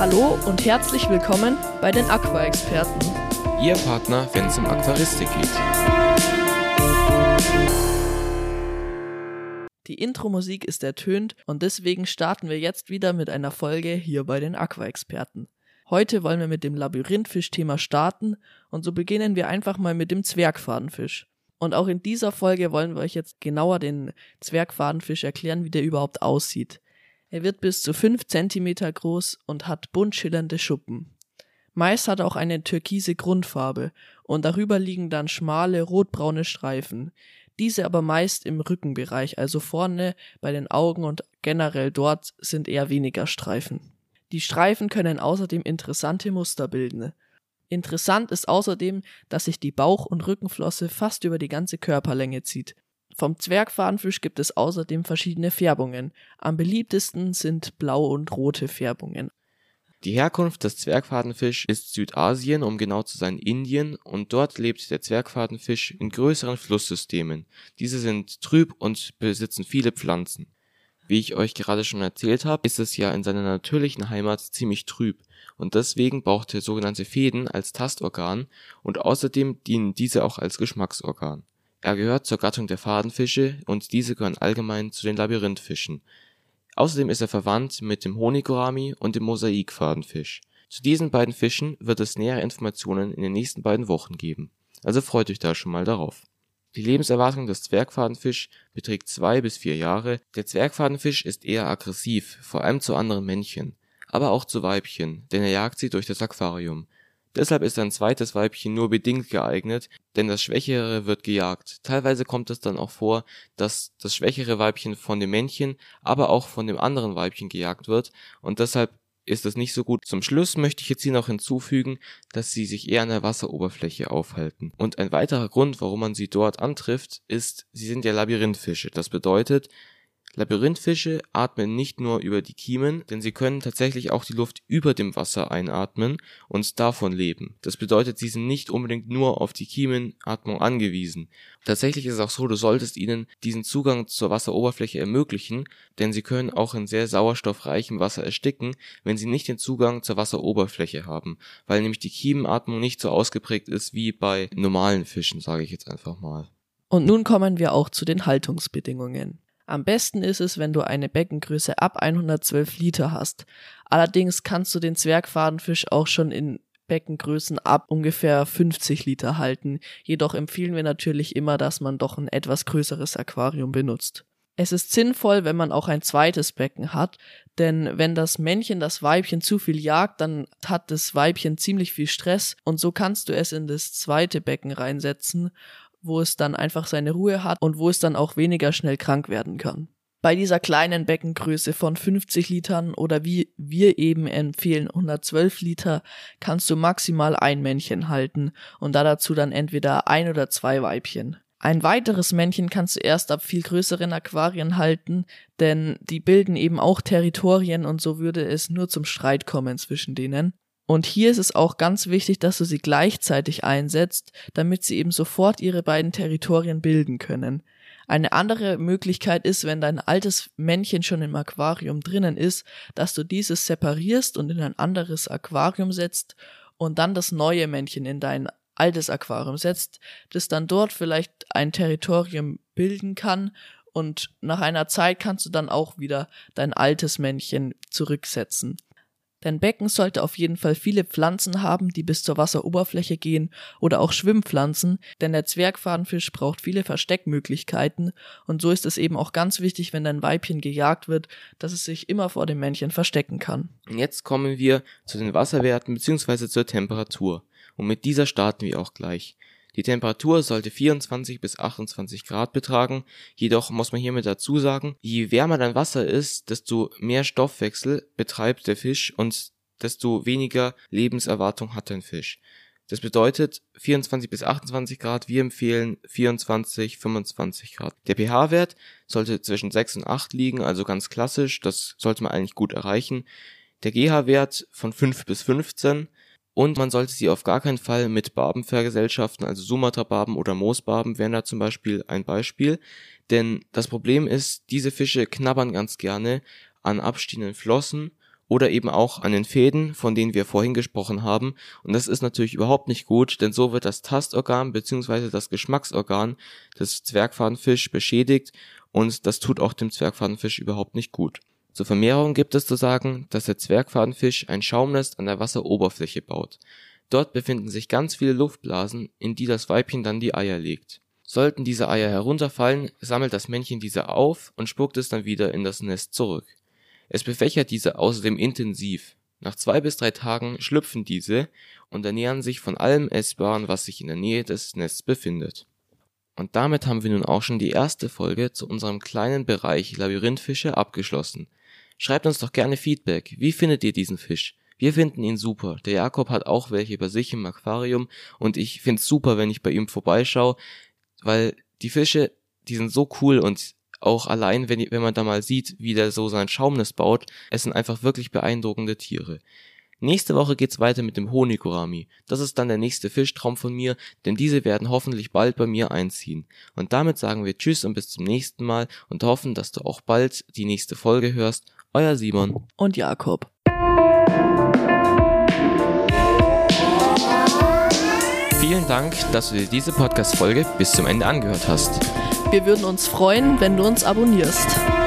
Hallo und herzlich willkommen bei den Aqua-Experten. Ihr Partner, wenn es um Aquaristik geht. Die Intro-Musik ist ertönt und deswegen starten wir jetzt wieder mit einer Folge hier bei den Aqua-Experten. Heute wollen wir mit dem Labyrinthfisch-Thema starten und so beginnen wir einfach mal mit dem Zwergfadenfisch. Und auch in dieser Folge wollen wir euch jetzt genauer den Zwergfadenfisch erklären, wie der überhaupt aussieht. Er wird bis zu 5 cm groß und hat bunt schillernde Schuppen. Meist hat auch eine türkise Grundfarbe und darüber liegen dann schmale rotbraune Streifen. Diese aber meist im Rückenbereich, also vorne bei den Augen und generell dort sind eher weniger Streifen. Die Streifen können außerdem interessante Muster bilden. Interessant ist außerdem, dass sich die Bauch- und Rückenflosse fast über die ganze Körperlänge zieht. Vom Zwergfadenfisch gibt es außerdem verschiedene Färbungen. Am beliebtesten sind blau und rote Färbungen. Die Herkunft des Zwergfadenfisch ist Südasien, um genau zu sein Indien, und dort lebt der Zwergfadenfisch in größeren Flusssystemen. Diese sind trüb und besitzen viele Pflanzen. Wie ich euch gerade schon erzählt habe, ist es ja in seiner natürlichen Heimat ziemlich trüb und deswegen braucht er sogenannte Fäden als Tastorgan und außerdem dienen diese auch als Geschmacksorgan. Er gehört zur Gattung der Fadenfische und diese gehören allgemein zu den Labyrinthfischen. Außerdem ist er verwandt mit dem Honigorami und dem Mosaikfadenfisch. Zu diesen beiden Fischen wird es nähere Informationen in den nächsten beiden Wochen geben. Also freut euch da schon mal darauf die Lebenserwartung des Zwergfadenfisch beträgt zwei bis vier Jahre. Der Zwergfadenfisch ist eher aggressiv, vor allem zu anderen Männchen, aber auch zu Weibchen, denn er jagt sie durch das Aquarium. Deshalb ist ein zweites Weibchen nur bedingt geeignet, denn das Schwächere wird gejagt. Teilweise kommt es dann auch vor, dass das schwächere Weibchen von dem Männchen, aber auch von dem anderen Weibchen gejagt wird und deshalb ist es nicht so gut. Zum Schluss möchte ich jetzt hier noch hinzufügen, dass sie sich eher an der Wasseroberfläche aufhalten. Und ein weiterer Grund, warum man sie dort antrifft, ist, sie sind ja Labyrinthfische. Das bedeutet, Labyrinthfische atmen nicht nur über die Kiemen, denn sie können tatsächlich auch die Luft über dem Wasser einatmen und davon leben. Das bedeutet, sie sind nicht unbedingt nur auf die Kiemenatmung angewiesen. Tatsächlich ist es auch so, du solltest ihnen diesen Zugang zur Wasseroberfläche ermöglichen, denn sie können auch in sehr sauerstoffreichem Wasser ersticken, wenn sie nicht den Zugang zur Wasseroberfläche haben, weil nämlich die Kiemenatmung nicht so ausgeprägt ist wie bei normalen Fischen, sage ich jetzt einfach mal. Und nun kommen wir auch zu den Haltungsbedingungen. Am besten ist es, wenn du eine Beckengröße ab 112 Liter hast. Allerdings kannst du den Zwergfadenfisch auch schon in Beckengrößen ab ungefähr 50 Liter halten. Jedoch empfehlen wir natürlich immer, dass man doch ein etwas größeres Aquarium benutzt. Es ist sinnvoll, wenn man auch ein zweites Becken hat, denn wenn das Männchen das Weibchen zu viel jagt, dann hat das Weibchen ziemlich viel Stress und so kannst du es in das zweite Becken reinsetzen wo es dann einfach seine Ruhe hat und wo es dann auch weniger schnell krank werden kann. Bei dieser kleinen Beckengröße von 50 Litern oder wie wir eben empfehlen 112 Liter kannst du maximal ein Männchen halten und da dazu dann entweder ein oder zwei Weibchen. Ein weiteres Männchen kannst du erst ab viel größeren Aquarien halten, denn die bilden eben auch Territorien und so würde es nur zum Streit kommen zwischen denen. Und hier ist es auch ganz wichtig, dass du sie gleichzeitig einsetzt, damit sie eben sofort ihre beiden Territorien bilden können. Eine andere Möglichkeit ist, wenn dein altes Männchen schon im Aquarium drinnen ist, dass du dieses separierst und in ein anderes Aquarium setzt und dann das neue Männchen in dein altes Aquarium setzt, das dann dort vielleicht ein Territorium bilden kann und nach einer Zeit kannst du dann auch wieder dein altes Männchen zurücksetzen. Dein Becken sollte auf jeden Fall viele Pflanzen haben, die bis zur Wasseroberfläche gehen oder auch Schwimmpflanzen, denn der Zwergfadenfisch braucht viele Versteckmöglichkeiten und so ist es eben auch ganz wichtig, wenn dein Weibchen gejagt wird, dass es sich immer vor dem Männchen verstecken kann. Jetzt kommen wir zu den Wasserwerten bzw. zur Temperatur und mit dieser starten wir auch gleich. Die Temperatur sollte 24 bis 28 Grad betragen, jedoch muss man hiermit dazu sagen, je wärmer dein Wasser ist, desto mehr Stoffwechsel betreibt der Fisch und desto weniger Lebenserwartung hat dein Fisch. Das bedeutet 24 bis 28 Grad, wir empfehlen 24, 25 Grad. Der pH-Wert sollte zwischen 6 und 8 liegen, also ganz klassisch, das sollte man eigentlich gut erreichen. Der GH-Wert von 5 bis 15 und man sollte sie auf gar keinen Fall mit Barben vergesellschaften, also Sumatra-Barben oder Moosbarben wären da zum Beispiel ein Beispiel. Denn das Problem ist, diese Fische knabbern ganz gerne an abstehenden Flossen oder eben auch an den Fäden, von denen wir vorhin gesprochen haben. Und das ist natürlich überhaupt nicht gut, denn so wird das Tastorgan bzw. das Geschmacksorgan des Zwergfadenfisch beschädigt und das tut auch dem Zwergfadenfisch überhaupt nicht gut. Zur Vermehrung gibt es zu sagen, dass der Zwergfadenfisch ein Schaumnest an der Wasseroberfläche baut. Dort befinden sich ganz viele Luftblasen, in die das Weibchen dann die Eier legt. Sollten diese Eier herunterfallen, sammelt das Männchen diese auf und spuckt es dann wieder in das Nest zurück. Es befächert diese außerdem intensiv. Nach zwei bis drei Tagen schlüpfen diese und ernähren sich von allem Essbaren, was sich in der Nähe des Nests befindet. Und damit haben wir nun auch schon die erste Folge zu unserem kleinen Bereich Labyrinthfische abgeschlossen. Schreibt uns doch gerne Feedback. Wie findet ihr diesen Fisch? Wir finden ihn super. Der Jakob hat auch welche bei sich im Aquarium und ich find's super, wenn ich bei ihm vorbeischaue, weil die Fische, die sind so cool und auch allein, wenn, wenn man da mal sieht, wie der so sein Schaumnest baut, es sind einfach wirklich beeindruckende Tiere. Nächste Woche geht's weiter mit dem Honigorami. Das ist dann der nächste Fischtraum von mir, denn diese werden hoffentlich bald bei mir einziehen. Und damit sagen wir Tschüss und bis zum nächsten Mal und hoffen, dass du auch bald die nächste Folge hörst. Euer Simon und Jakob. Vielen Dank, dass du dir diese Podcast-Folge bis zum Ende angehört hast. Wir würden uns freuen, wenn du uns abonnierst.